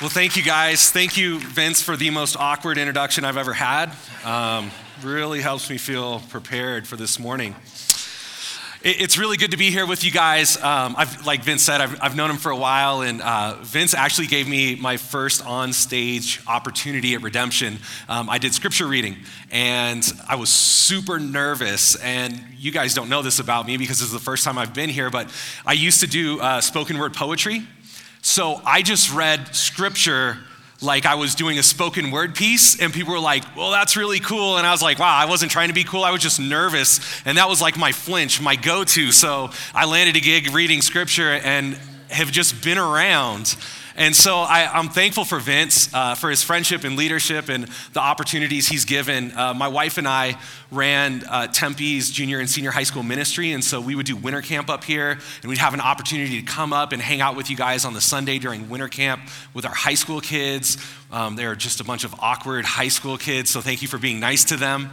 Well, thank you guys. Thank you, Vince, for the most awkward introduction I've ever had. Um, really helps me feel prepared for this morning. It's really good to be here with you guys. Um, I've, like Vince said, I've, I've, known him for a while, and uh, Vince actually gave me my first on stage opportunity at Redemption. Um, I did scripture reading, and I was super nervous. And you guys don't know this about me because this is the first time I've been here, but I used to do uh, spoken word poetry. So I just read scripture like I was doing a spoken word piece, and people were like, well, that's really cool. And I was like, wow, I wasn't trying to be cool. I was just nervous. And that was like my flinch, my go to. So I landed a gig reading scripture and have just been around and so I, am thankful for Vince, uh, for his friendship and leadership and the opportunities he's given. Uh, my wife and I ran uh, Tempe's junior and senior high school ministry. And so we would do winter camp up here, and we'd have an opportunity to come up and hang out with you guys on the Sunday during winter camp with our high school kids. Um, they're just a bunch of awkward high school kids, so thank you for being nice to them.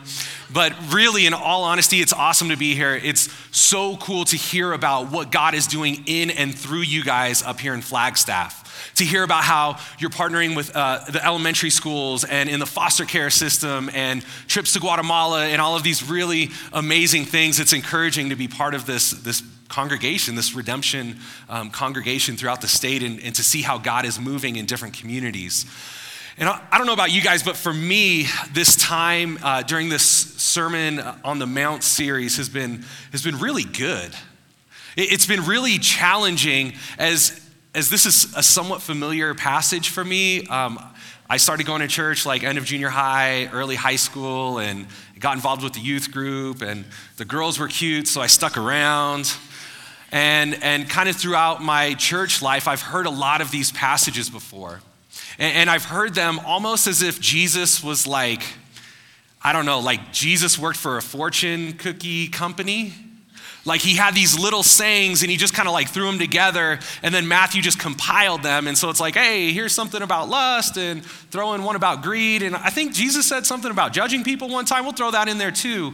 But really, in all honesty, it's awesome to be here. It's so cool to hear about what God is doing in and through you guys up here in Flagstaff to hear about how you're partnering with uh, the elementary schools and in the foster care system and trips to Guatemala and all of these really amazing things. It's encouraging to be part of this, this congregation, this redemption um, congregation throughout the state, and, and to see how God is moving in different communities. And I, don't know about you guys, but for me, this time uh, during this Sermon on the Mount series has been, has been really good. It, it's been really challenging as as this is a somewhat familiar passage for me, um, I started going to church like end of junior high, early high school, and got involved with the youth group, and the girls were cute, so I stuck around. And, and kind of throughout my church life, I've heard a lot of these passages before. And, and I've heard them almost as if Jesus was like, I don't know, like Jesus worked for a fortune cookie company like he had these little sayings and he just kind of like threw them together and then Matthew just compiled them. And so it's like, hey, here's something about lust and throw in one about greed. And I think Jesus said something about judging people one time. We'll throw that in there too.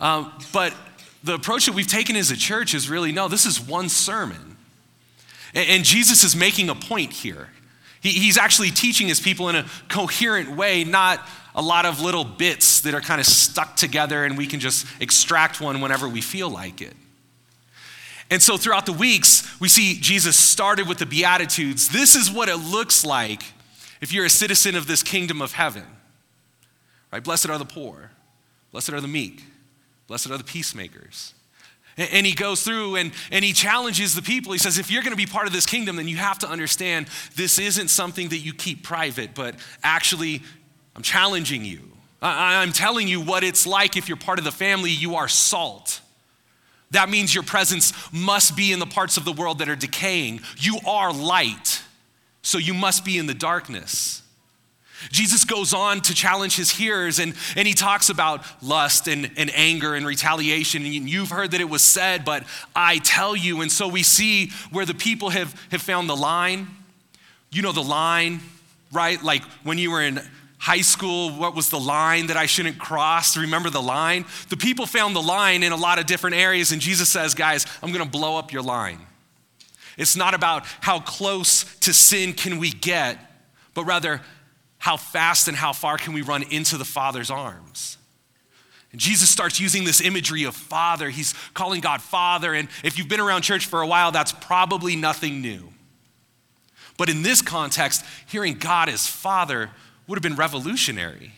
Um, but the approach that we've taken as a church is really no, this is one sermon. And, and Jesus is making a point here. He, he's actually teaching his people in a coherent way, not a lot of little bits that are kind of stuck together and we can just extract one whenever we feel like it. And so throughout the weeks, we see Jesus started with the Beatitudes. This is what it looks like if you're a citizen of this kingdom of heaven. Right? Blessed are the poor, blessed are the meek, blessed are the peacemakers. And he goes through and, and he challenges the people. He says, if you're going to be part of this kingdom, then you have to understand this isn't something that you keep private, but actually, I'm challenging you. I'm telling you what it's like if you're part of the family, you are salt. That means your presence must be in the parts of the world that are decaying. You are light, so you must be in the darkness. Jesus goes on to challenge his hearers and, and he talks about lust and, and anger and retaliation. And you've heard that it was said, but I tell you. And so we see where the people have, have found the line. You know the line, right? Like when you were in high school, what was the line that I shouldn't cross? Remember the line? The people found the line in a lot of different areas, and Jesus says, guys, I'm gonna blow up your line. It's not about how close to sin can we get, but rather how fast and how far can we run into the Father's arms. And Jesus starts using this imagery of Father. He's calling God Father. And if you've been around church for a while, that's probably nothing new. But in this context, hearing God as Father would have been revolutionary.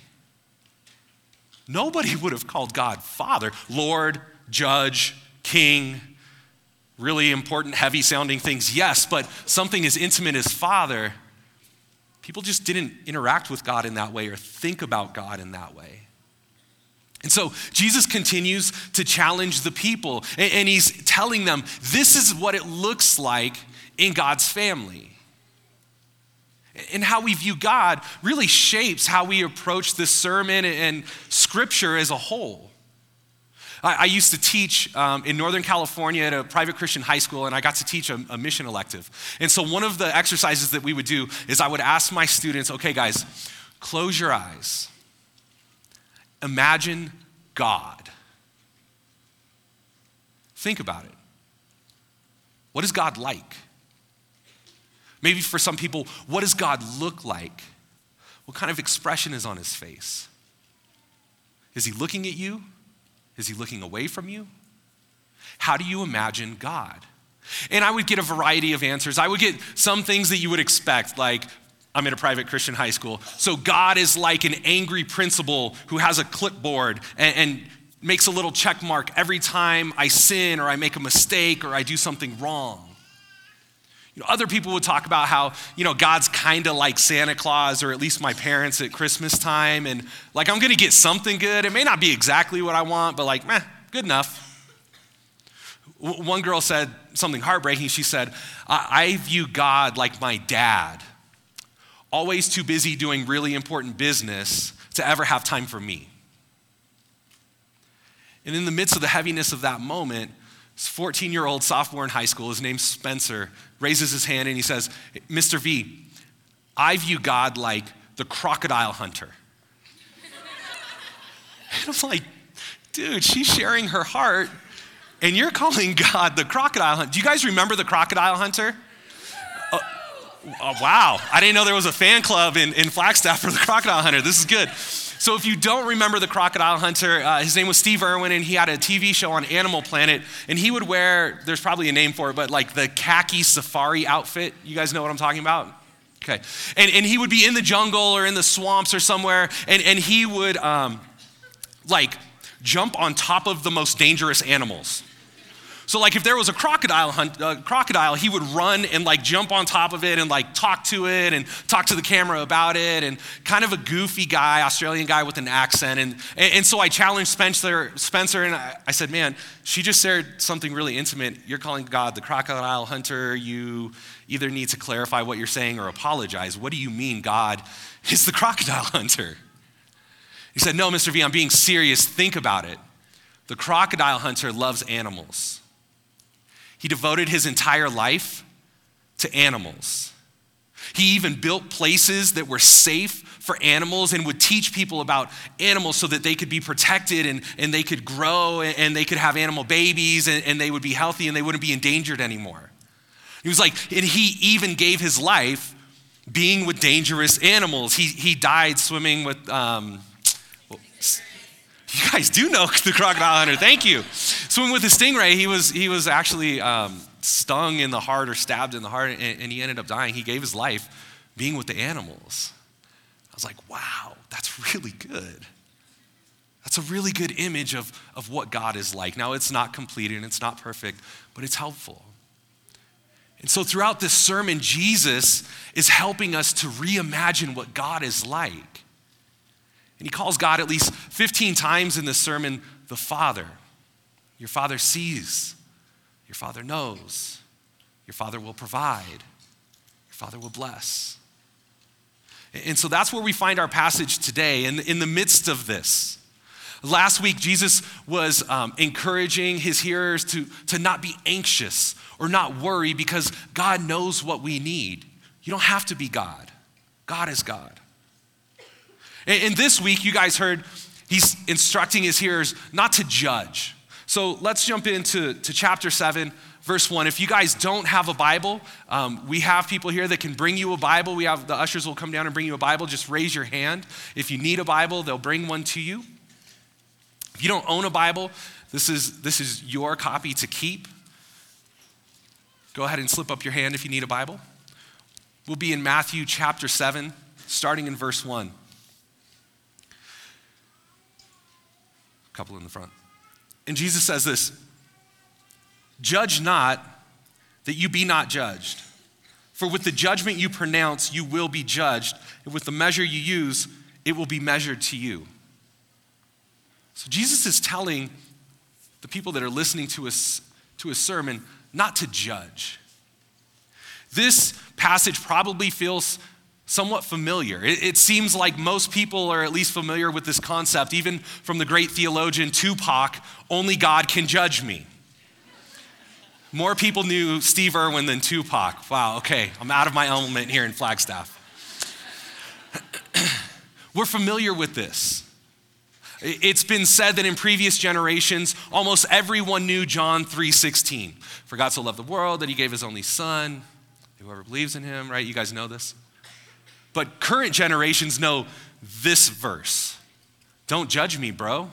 Nobody would have called God Father, Lord, Judge, King, really important, heavy sounding things, yes, but something as intimate as Father, people just didn't interact with God in that way or think about God in that way. And so Jesus continues to challenge the people, and, he's telling them this is what it looks like in God's family and how we view God really shapes how we approach this sermon and scripture as a whole. I, used to teach um, in Northern California at a private Christian high school, and I got to teach a, a mission elective. And so, one of the exercises that we would do is I would ask my students, okay, guys, close your eyes. Imagine God. Think about it. What is God like? Maybe for some people, what does God look like? What kind of expression is on his face? Is he looking at you? Is he looking away from you? How do you imagine God? And I would get a variety of answers. I would get some things that you would expect, like, I'm in a private Christian high school. So God is like an angry principal who has a clipboard and, and makes a little check mark every time I sin or I make a mistake or I do something wrong. You know, other people would talk about how, you know, God's kind of like Santa Claus, or at least my parents at Christmas time, and like I'm gonna get something good. It may not be exactly what I want, but like, meh, good enough. One girl said something heartbreaking. She said, I view God like my dad, always too busy doing really important business to ever have time for me. And in the midst of the heaviness of that moment, this 14 year old sophomore in high school, his name's Spencer, raises his hand and he says, Mr. V, I view God like the crocodile hunter. and I'm like, dude, she's sharing her heart, and you're calling God the crocodile hunter. Do you guys remember the crocodile hunter? Uh, oh, wow, I didn't know there was a fan club in, in Flagstaff for the crocodile hunter. This is good. So, if you don't remember the crocodile hunter, uh, his name was Steve Irwin, and he had a TV show on Animal Planet. And he would wear, there's probably a name for it, but like the khaki safari outfit. You guys know what I'm talking about? Okay. And, and he would be in the jungle or in the swamps or somewhere, and, and he would um, like jump on top of the most dangerous animals. So like if there was a crocodile hunt, uh, crocodile, he would run and like jump on top of it and like talk to it and talk to the camera about it and kind of a goofy guy, Australian guy with an accent. And, and, and so I challenged Spencer, Spencer and I, I said, man, she just shared something really intimate. You're calling God the crocodile hunter. You either need to clarify what you're saying or apologize. What do you mean God is the crocodile hunter? He said, no, Mr. V, I'm being serious. Think about it. The crocodile hunter loves animals. He devoted his entire life to animals. He even built places that were safe for animals and would teach people about animals so that they could be protected and, and they could grow and they could have animal babies and, and they would be healthy and they wouldn't be endangered anymore. He was like, and he even gave his life being with dangerous animals. He, he died swimming with, um, you guys do know the crocodile hunter. Thank you. Swimming with a stingray, he was, he was actually um, stung in the heart or stabbed in the heart, and, and he ended up dying. He gave his life being with the animals. I was like, wow, that's really good. That's a really good image of, of what God is like. Now, it's not complete and it's not perfect, but it's helpful. And so, throughout this sermon, Jesus is helping us to reimagine what God is like. And he calls God at least 15 times in this sermon the Father. Your Father sees, your Father knows, your Father will provide, your Father will bless. And so that's where we find our passage today, in, in the midst of this. Last week, Jesus was um, encouraging his hearers to, to not be anxious or not worry because God knows what we need. You don't have to be God, God is God. And this week, you guys heard he's instructing his hearers not to judge. So let's jump into to chapter 7, verse 1. If you guys don't have a Bible, um, we have people here that can bring you a Bible. We have the ushers will come down and bring you a Bible. Just raise your hand. If you need a Bible, they'll bring one to you. If you don't own a Bible, this is, this is your copy to keep. Go ahead and slip up your hand if you need a Bible. We'll be in Matthew chapter 7, starting in verse 1. Couple in the front. And Jesus says this Judge not that you be not judged. For with the judgment you pronounce, you will be judged. And with the measure you use, it will be measured to you. So Jesus is telling the people that are listening to his, to his sermon not to judge. This passage probably feels somewhat familiar. It, it, seems like most people are at least familiar with this concept, even from the great theologian Tupac only God can judge me. More people knew Steve Irwin than Tupac. Wow, okay, I'm out of my element here in Flagstaff. We're familiar with this. It's been said that in previous generations, almost everyone knew John 3:16. For God so loved the world that he gave his only son, whoever believes in him, right? You guys know this. But current generations know this verse Don't judge me, bro.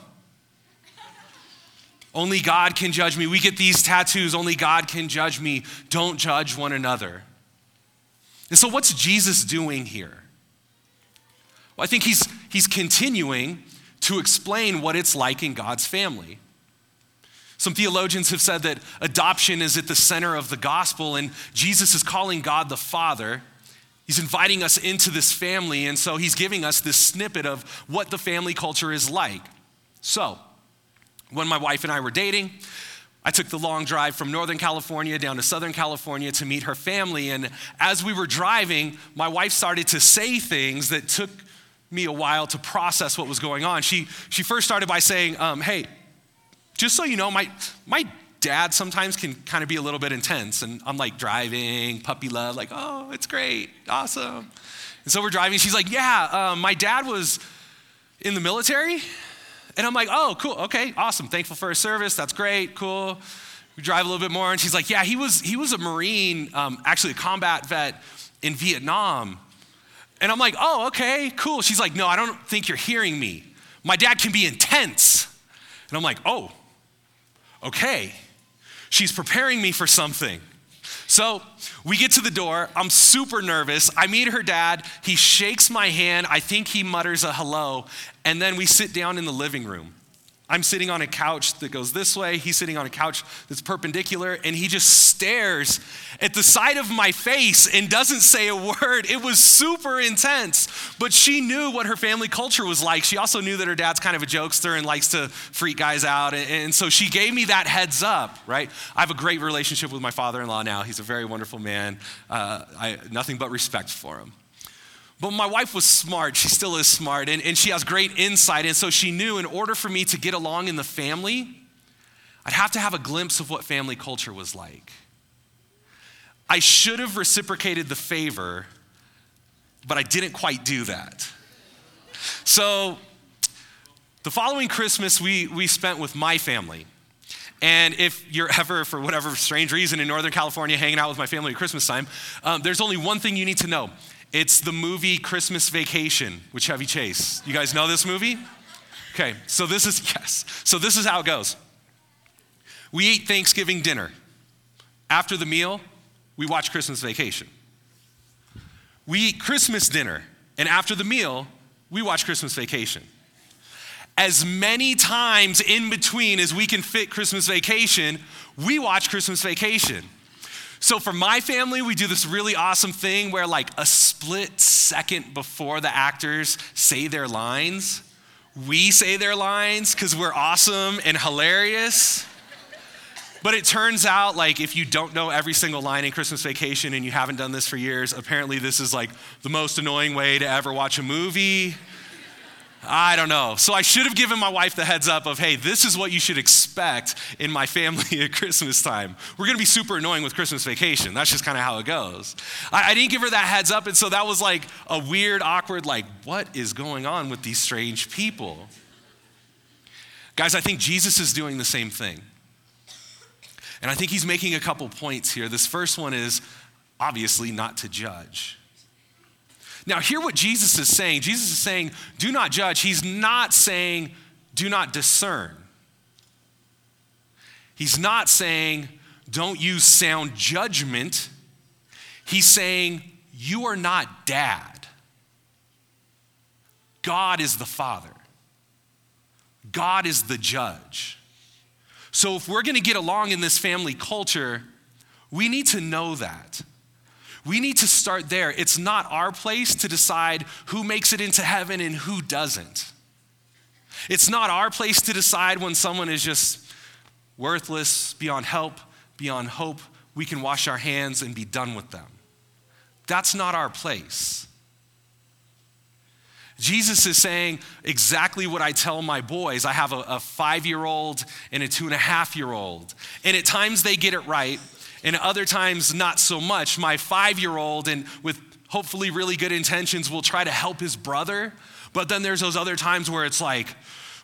Only God can judge me. We get these tattoos, only God can judge me. Don't judge one another. And so, what's Jesus doing here? Well, I think he's, he's continuing to explain what it's like in God's family. Some theologians have said that adoption is at the center of the gospel, and Jesus is calling God the Father. He's inviting us into this family, and so he's giving us this snippet of what the family culture is like. So, when my wife and I were dating, I took the long drive from Northern California down to Southern California to meet her family. And as we were driving, my wife started to say things that took me a while to process what was going on. She, she first started by saying, um, Hey, just so you know, my, my dad sometimes can kind of be a little bit intense. And I'm like driving, puppy love, like, Oh, it's great, awesome. And so we're driving. She's like, Yeah, um, my dad was in the military. And I'm like, Oh, cool, okay, awesome. Thankful for his service. That's great, cool. We drive a little bit more. And she's like, Yeah, he was, he was a Marine, um, actually a combat vet in Vietnam. And I'm like, oh, okay, cool. She's like, no, I don't think you're hearing me. My dad can be intense. And I'm like, oh, okay. She's preparing me for something. So we get to the door. I'm super nervous. I meet her dad. He shakes my hand. I think he mutters a hello. And then we sit down in the living room. I'm sitting on a couch that goes this way. He's sitting on a couch that's perpendicular, and he just stares at the side of my face and doesn't say a word. It was super intense. But she knew what her family culture was like. She also knew that her dad's kind of a jokester and likes to freak guys out. And so she gave me that heads up, right? I have a great relationship with my father in law now. He's a very wonderful man. Uh, I, nothing but respect for him. But my wife was smart. She still is smart. And, and she has great insight. And so she knew in order for me to get along in the family, I'd have to have a glimpse of what family culture was like. I should have reciprocated the favor, but I didn't quite do that. So the following Christmas, we, we spent with my family. And if you're ever, for whatever strange reason, in Northern California hanging out with my family at Christmas time, um, there's only one thing you need to know it's the movie Christmas Vacation with Chevy Chase. You guys know this movie? Okay, so this is, yes. So this is how it goes. We eat Thanksgiving dinner. After the meal, we watch Christmas Vacation. We eat Christmas dinner, and after the meal, we watch Christmas Vacation. As many times in between as we can fit Christmas Vacation, we watch Christmas Vacation. So for my family, we do this really awesome thing where, like, a split second before the actors say their lines, we say their lines because we're awesome and hilarious. But it turns out, like, if you don't know every single line in Christmas Vacation and you haven't done this for years, apparently this is like the most annoying way to ever watch a movie. I don't know. So I should have given my wife the heads up of, hey, this is what you should expect in my family at Christmas time. We're going to be super annoying with Christmas vacation. That's just kind of how it goes. I, I, didn't give her that heads up. And so that was like a weird, awkward, like, what is going on with these strange people? Guys, I think Jesus is doing the same thing. And I think he's making a couple points here. This first one is obviously not to judge. Now, hear what Jesus is saying. Jesus is saying, do not judge. He's not saying, do not discern. He's not saying, don't use sound judgment. He's saying, you are not dad. God is the father, God is the judge. So, if we're gonna get along in this family culture, we need to know that. We need to start there. It's not our place to decide who makes it into heaven and who doesn't. It's not our place to decide when someone is just worthless, beyond help, beyond hope. We can wash our hands and be done with them. That's not our place. Jesus is saying exactly what I tell my boys. I have a, a five year old and a two and a half year old. And at times they get it right, and other times not so much. My five year old, and with hopefully really good intentions, will try to help his brother. But then there's those other times where it's like,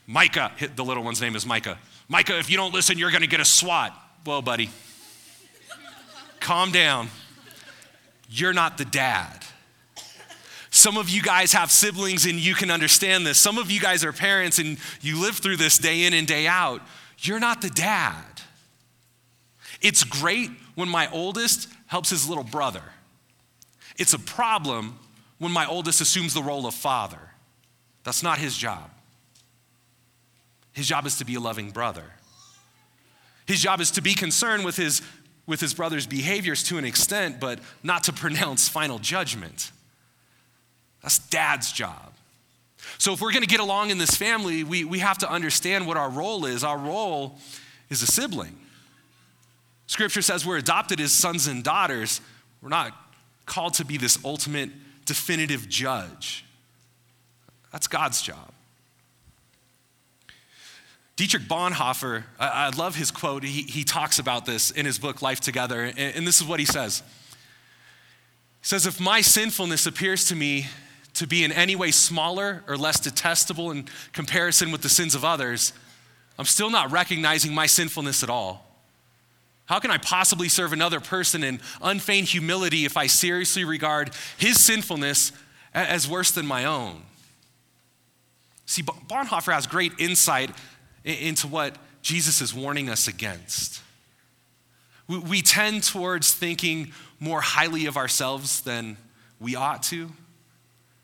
Micah, the little one's name is Micah. Micah, if you don't listen, you're gonna get a swat. Whoa, buddy. Calm down. you're not the dad. Some of you guys have siblings and you can understand this. Some of you guys are parents and you live through this day in and day out. You're not the dad. It's great when my oldest helps his little brother. It's a problem when my oldest assumes the role of father. That's not his job. His job is to be a loving brother. His job is to be concerned with his, with his brother's behaviors to an extent, but not to pronounce final judgment. That's dad's job. So, if we're going to get along in this family, we, we have to understand what our role is. Our role is a sibling. Scripture says we're adopted as sons and daughters. We're not called to be this ultimate, definitive judge. That's God's job. Dietrich Bonhoeffer, I, I love his quote. He, he talks about this in his book, Life Together, and, and this is what he says. He says, If my sinfulness appears to me to be in any way smaller or less detestable in comparison with the sins of others, I'm still not recognizing my sinfulness at all. How can I possibly serve another person in unfeigned humility if I seriously regard his sinfulness as worse than my own? See, Bonhoeffer has great insight into what Jesus is warning us against. We tend towards thinking more highly of ourselves than we ought to.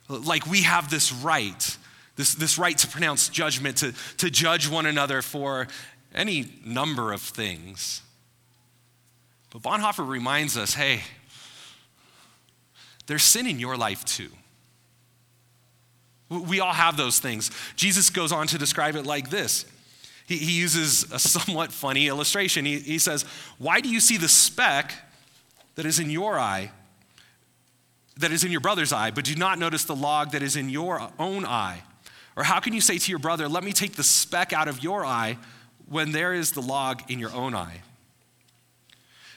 Like we have this right, this, this right to pronounce judgment, to, to judge one another for any number of things. But Bonhoeffer reminds us hey, there's sin in your life too. We all have those things. Jesus goes on to describe it like this he, he uses a somewhat funny illustration. He, he says, Why do you see the speck that is in your eye, that is in your brother's eye, but do not notice the log that is in your own eye? Or how can you say to your brother, Let me take the speck out of your eye when there is the log in your own eye?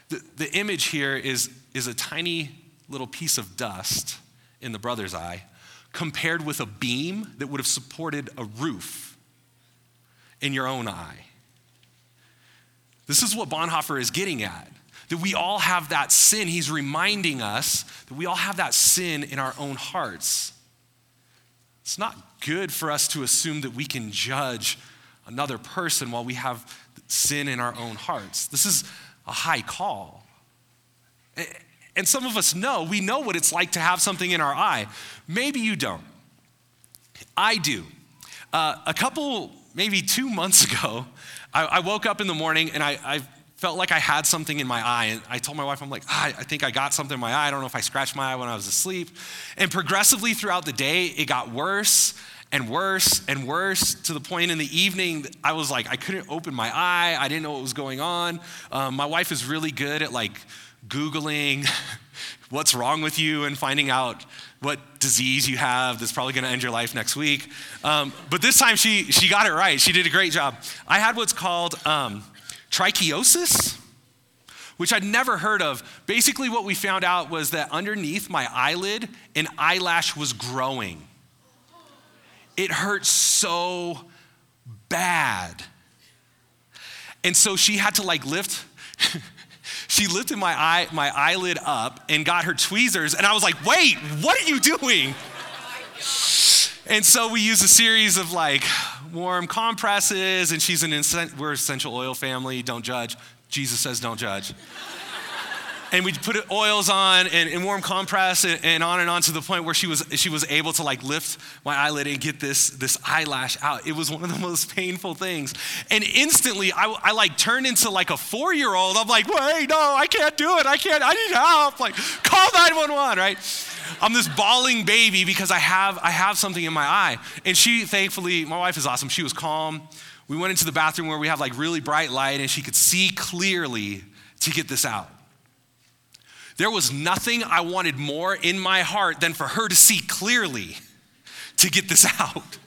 The, the image here is, is a tiny little piece of dust in the brother's eye compared with a beam that would have supported a roof in your own eye. This is what Bonhoeffer is getting at. That we all have that sin. He's reminding us that we all have that sin in our own hearts. It's not good for us to assume that we can judge another person while we have sin in our own hearts. This is a high call. And some of us know, we know what it's like to have something in our eye. Maybe you don't. I do. Uh, a couple maybe two months ago, I, I woke up in the morning and I, I, felt like I had something in my eye. And I told my wife, I'm like, ah, I think I got something in my eye. I don't know if I scratched my eye when I was asleep. And progressively throughout the day, it got worse and worse and worse to the point in the evening I was like, I couldn't open my eye. I didn't know what was going on. Um, my wife is really good at like Googling what's wrong with you and finding out what disease you have that's probably going to end your life next week. Um, but this time she, she got it right. She did a great job. I had what's called um, trichiasis, which I'd never heard of. Basically, what we found out was that underneath my eyelid, an eyelash was growing. It hurt so bad. And so she had to like lift. she lifted my eye, my eyelid up and got her tweezers, and I was like, wait, what are you doing? And so we use a series of like warm compresses, and she's an we're essential oil family, don't judge. Jesus says don't judge and we put oils on and, and warm compress and, and, on and on to the point where she was she was able to like lift my eyelid and get this this eyelash out. It was one of the most painful things. And instantly I, I like turned into like a four year old. I'm like, wait, no, I can't do it. I can't. I need help. Like, call 911, right? I'm this bawling baby because I have I have something in my eye. And she thankfully, my wife is awesome. She was calm. We went into the bathroom where we have like really bright light and she could see clearly to get this out. There was nothing I wanted more in my heart than for her to see clearly to get this out.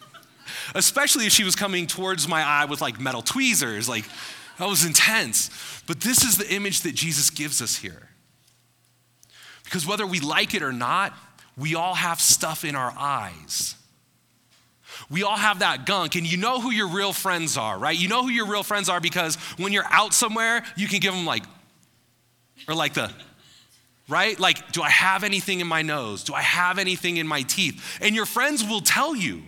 Especially if she was coming towards my eye with like metal tweezers. Like, that was intense. But this is the image that Jesus gives us here. Because whether we like it or not, we all have stuff in our eyes. We all have that gunk, and you know who your real friends are, right? You know who your real friends are because when you're out somewhere, you can give them like, or like the, right? Like, do I have anything in my nose? Do I have anything in my teeth? And your friends will tell you.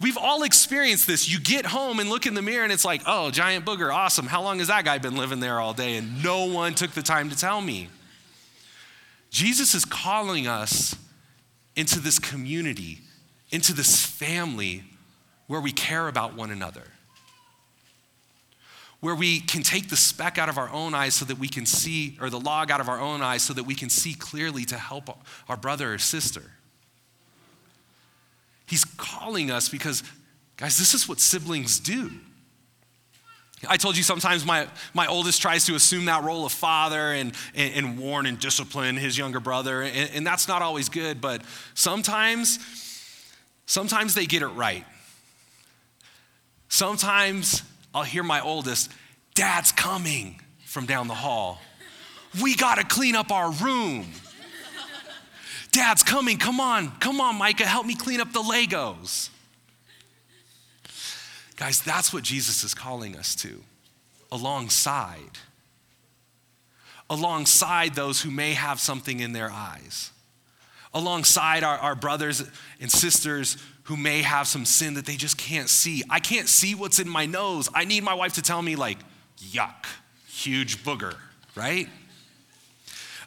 We've all experienced this. You get home and look in the mirror and it's like, oh, giant booger, awesome. How long has that guy been living there all day? And no one took the time to tell me. Jesus is calling us into this community, into this family where we care about one another where we can take the speck out of our own eyes so that we can see, or the log out of our own eyes so that we can see clearly to help our brother or sister. He's calling us because, guys, this is what siblings do. I told you sometimes my, my oldest tries to assume that role of father and, and, and warn and discipline his younger brother, and, and that's not always good, but sometimes, sometimes they get it right. Sometimes I'll hear my oldest, Dad's coming from down the hall. We got to clean up our room. Dad's coming. Come on. Come on, Micah. Help me clean up the Legos. Guys, that's what Jesus is calling us to alongside. Alongside those who may have something in their eyes. Alongside our, our brothers and sisters who may have some sin that they just can't see. I can't see what's in my nose. I need my wife to tell me, like, yuck, huge booger, right?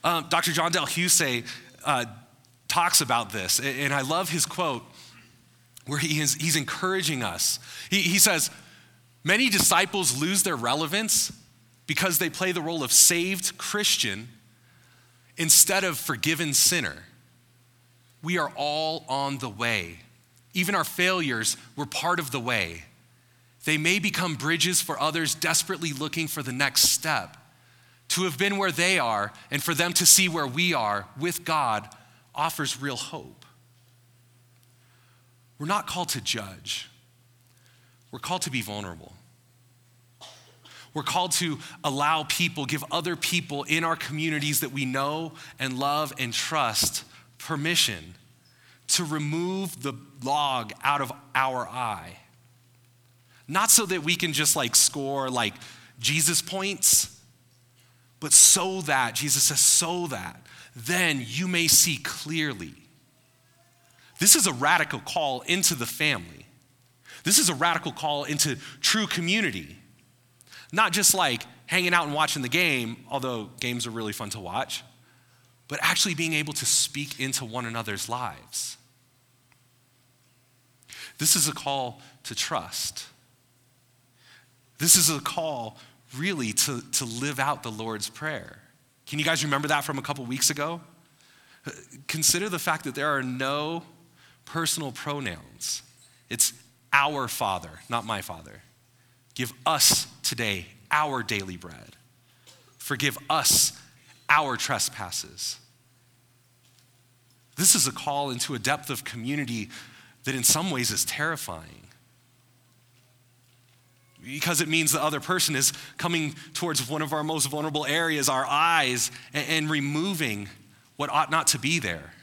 Um, Dr. John Del Husey uh, talks about this, and I love his quote where he is, he's encouraging us. He, he says, Many disciples lose their relevance because they play the role of saved Christian instead of forgiven sinner. We are all on the way even our failures were part of the way. They may become bridges for others desperately looking for the next step. To have been where they are and for them to see where we are with God offers real hope. We're not called to judge, we're called to be vulnerable. We're called to allow people, give other people in our communities that we know and love and trust permission to remove the log out of our eye. Not so that we can just like score like Jesus points, but so that, Jesus says, so that then you may see clearly. This is a radical call into the family. This is a radical call into true community. Not just like hanging out and watching the game, although games are really fun to watch, but actually being able to speak into one another's lives. This is a call to trust. This is a call, really, to, to live out the Lord's Prayer. Can you guys remember that from a couple weeks ago? Consider the fact that there are no personal pronouns. It's our Father, not my Father. Give us today our daily bread. Forgive us our trespasses. This is a call into a depth of community that in some ways is terrifying. Because it means the other person is coming towards one of our most vulnerable areas, our eyes, and, removing what ought not to be there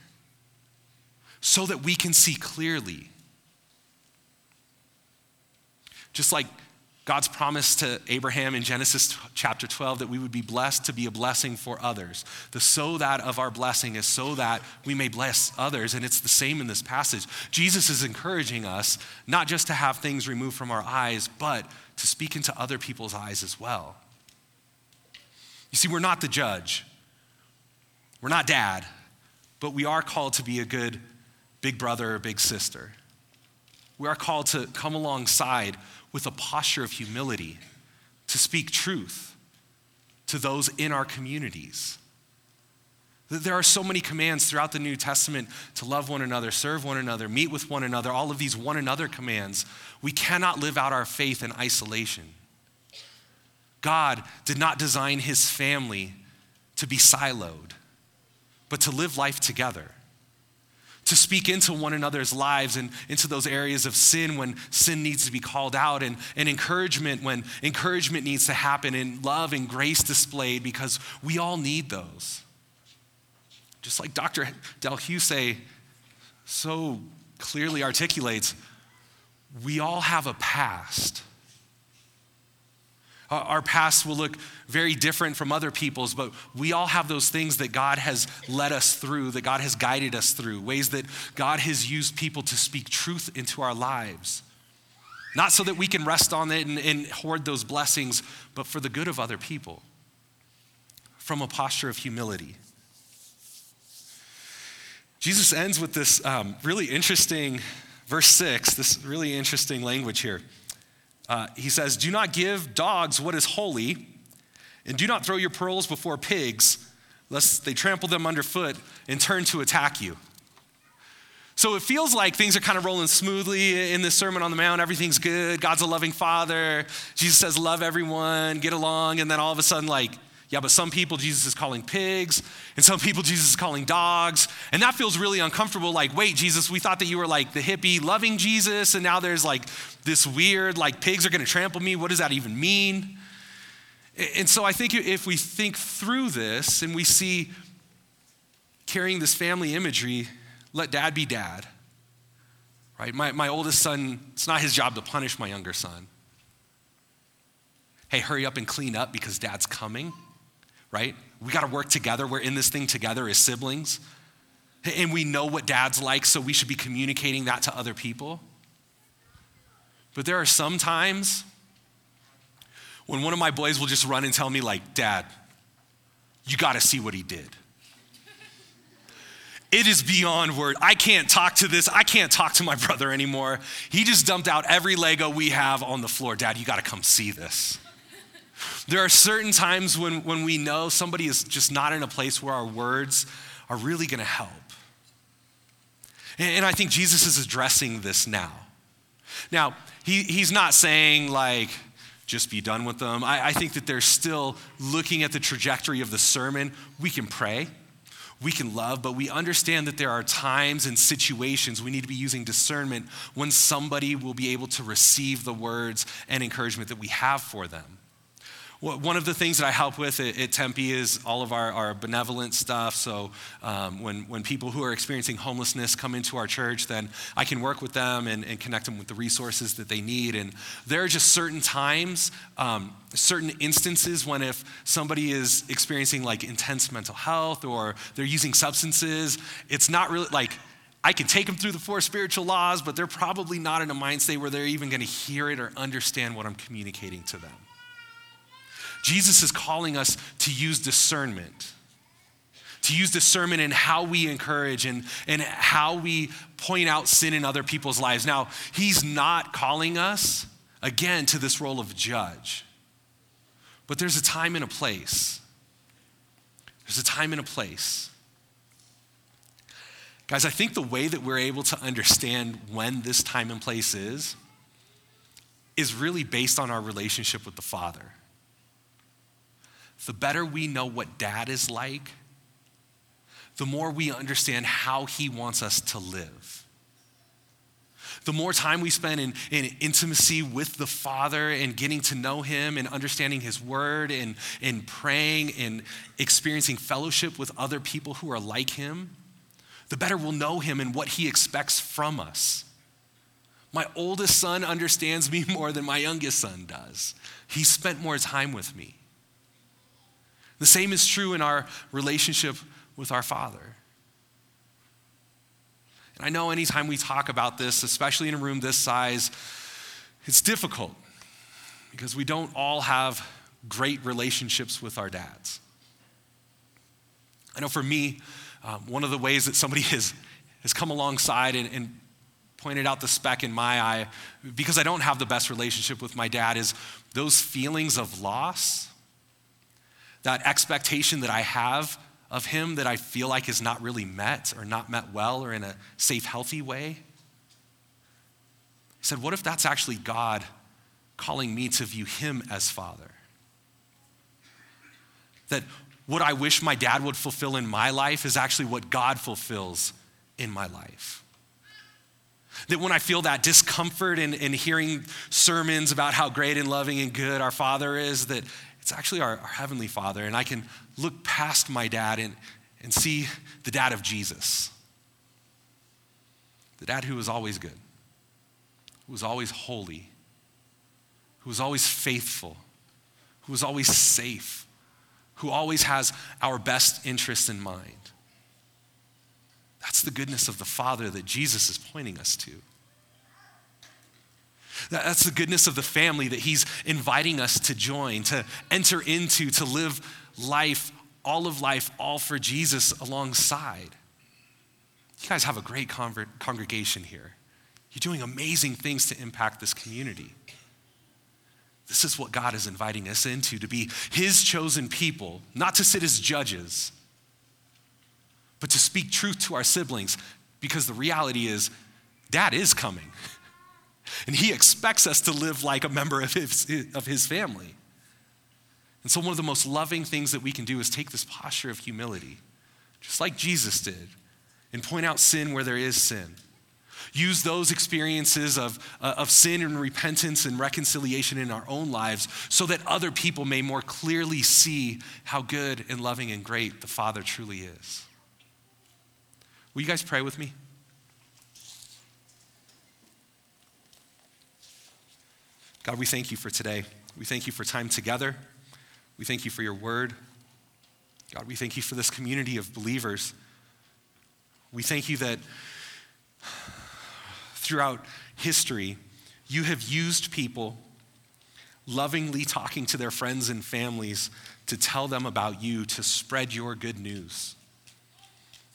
so that we can see clearly. Just like God's promise to Abraham in Genesis chapter 12 that we would be blessed to be a blessing for others. The so that of our blessing is so that we may bless others. And it's the same in this passage. Jesus is encouraging us not just to have things removed from our eyes, but to speak into other people's eyes as well. You see, we're not the judge, we're not dad, but we are called to be a good big brother or big sister. We are called to come alongside with a posture of humility to speak truth to those in our communities. There are so many commands throughout the New Testament to love one another, serve one another, meet with one another, all of these one another commands. We cannot live out our faith in isolation. God did not design his family to be siloed, but to live life together to speak into one another's lives and into those areas of sin when sin needs to be called out and, and encouragement when encouragement needs to happen and love and grace displayed because we all need those. Just like Dr. Del Husey so clearly articulates, we all have a past. Our past will look very different from other people's, but we all have those things that God has led us through, that God has guided us through, ways that God has used people to speak truth into our lives. Not so that we can rest on it and, and hoard those blessings, but for the good of other people, from a posture of humility. Jesus ends with this um, really interesting, verse six, this really interesting language here. Uh, he says, Do not give dogs what is holy, and do not throw your pearls before pigs, lest they trample them underfoot and turn to attack you. So it feels like things are kind of rolling smoothly in this Sermon on the Mount. Everything's good. God's a loving father. Jesus says, Love everyone, get along. And then all of a sudden, like, yeah, but some people Jesus is calling pigs, and some people Jesus is calling dogs. And that feels really uncomfortable. Like, wait, Jesus, we thought that you were like the hippie loving Jesus, and now there's like this weird, like, pigs are gonna trample me. What does that even mean? And so I think if we think through this and we see carrying this family imagery, let dad be dad, right? My, my oldest son, it's not his job to punish my younger son. Hey, hurry up and clean up because dad's coming right? We got to work together. We're in this thing together as siblings. And we know what dad's like, so we should be communicating that to other people. But there are some times when one of my boys will just run and tell me, like, Dad, you got to see what he did. It is beyond word. I can't talk to this. I can't talk to my brother anymore. He just dumped out every Lego we have on the floor. Dad, you got to come see this. There are certain times when, when we know somebody is just not in a place where our words are really going to help. And, and I think Jesus is addressing this now. Now, he, he's not saying, like, just be done with them. I, I think that they're still looking at the trajectory of the sermon. We can pray, we can love, but we understand that there are times and situations we need to be using discernment when somebody will be able to receive the words and encouragement that we have for them. One of the things that I help with at, Tempe is all of our, our benevolent stuff. So um, when, when people who are experiencing homelessness come into our church, then I can work with them and, and connect them with the resources that they need. And there are just certain times, um, certain instances when if somebody is experiencing like intense mental health or they're using substances, it's not really like I can take them through the four spiritual laws, but they're probably not in a mind state where they're even going to hear it or understand what I'm communicating to them. Jesus is calling us to use discernment, to use discernment in how we encourage and, and how we point out sin in other people's lives. Now, he's not calling us, again, to this role of judge, but there's a time and a place. There's a time and a place. Guys, I think the way that we're able to understand when this time and place is, is really based on our relationship with the Father the better we know what dad is like, the more we understand how he wants us to live. The more time we spend in, in intimacy with the Father and getting to know Him and understanding His Word and, and praying and experiencing fellowship with other people who are like Him, the better we'll know Him and what He expects from us. My oldest son understands me more than my youngest son does. He spent more time with me. The same is true in our relationship with our Father. And I know anytime we talk about this, especially in a room this size, it's difficult because we don't all have great relationships with our dads. I know for me, um, one of the ways that somebody has, has come alongside and, and pointed out the speck in my eye, because I don't have the best relationship with my dad, is those feelings of loss that expectation that I have of him that I feel like is not really met or not met well or in a safe, healthy way. He said, What if that's actually God calling me to view him as father? That what I wish my dad would fulfill in my life is actually what God fulfills in my life. That when I feel that discomfort in, in hearing sermons about how great and loving and good our Father is, that it's actually our, our Heavenly Father. And I can look past my dad and, and see the dad of Jesus. The dad who was always good, who was always holy, who was always faithful, who is always safe, who always has our best interests in mind. That's the goodness of the Father that Jesus is pointing us to. That's the goodness of the family that He's inviting us to join, to enter into, to live life, all of life, all for Jesus alongside. You guys have a great congregation here. You're doing amazing things to impact this community. This is what God is inviting us into to be His chosen people, not to sit as judges, but to speak truth to our siblings because the reality is, dad is coming. And he expects us to live like a member of his, of his family. And so, one of the most loving things that we can do is take this posture of humility, just like Jesus did, and point out sin where there is sin. Use those experiences of, uh, of sin and repentance and reconciliation in our own lives so that other people may more clearly see how good and loving and great the Father truly is. Will you guys pray with me? God, we thank you for today. We thank you for time together. We thank you for your word. God, we thank you for this community of believers. We thank you that throughout history, you have used people lovingly talking to their friends and families to tell them about you, to spread your good news.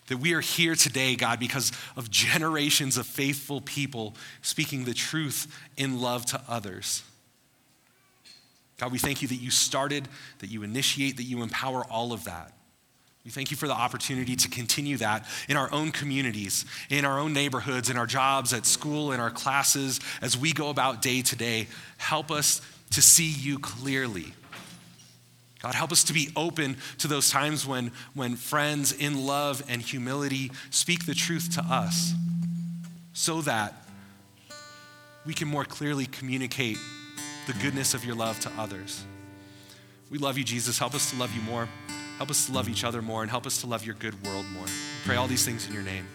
That we are here today, God, because of generations of faithful people speaking the truth in love to others. God, we thank you that you started, that you initiate, that you empower all of that. We thank you for the opportunity to continue that in our own communities, in our own neighborhoods, in our jobs, at school, in our classes, as we go about day to day. Help us to see you clearly. God, help us to be open to those times when, when friends in love and humility speak the truth to us so that we can more clearly communicate the goodness of your love to others. We love you, Jesus. Help us to love you more. Help us to love each other more and help us to love your good world more. We pray all these things in your name.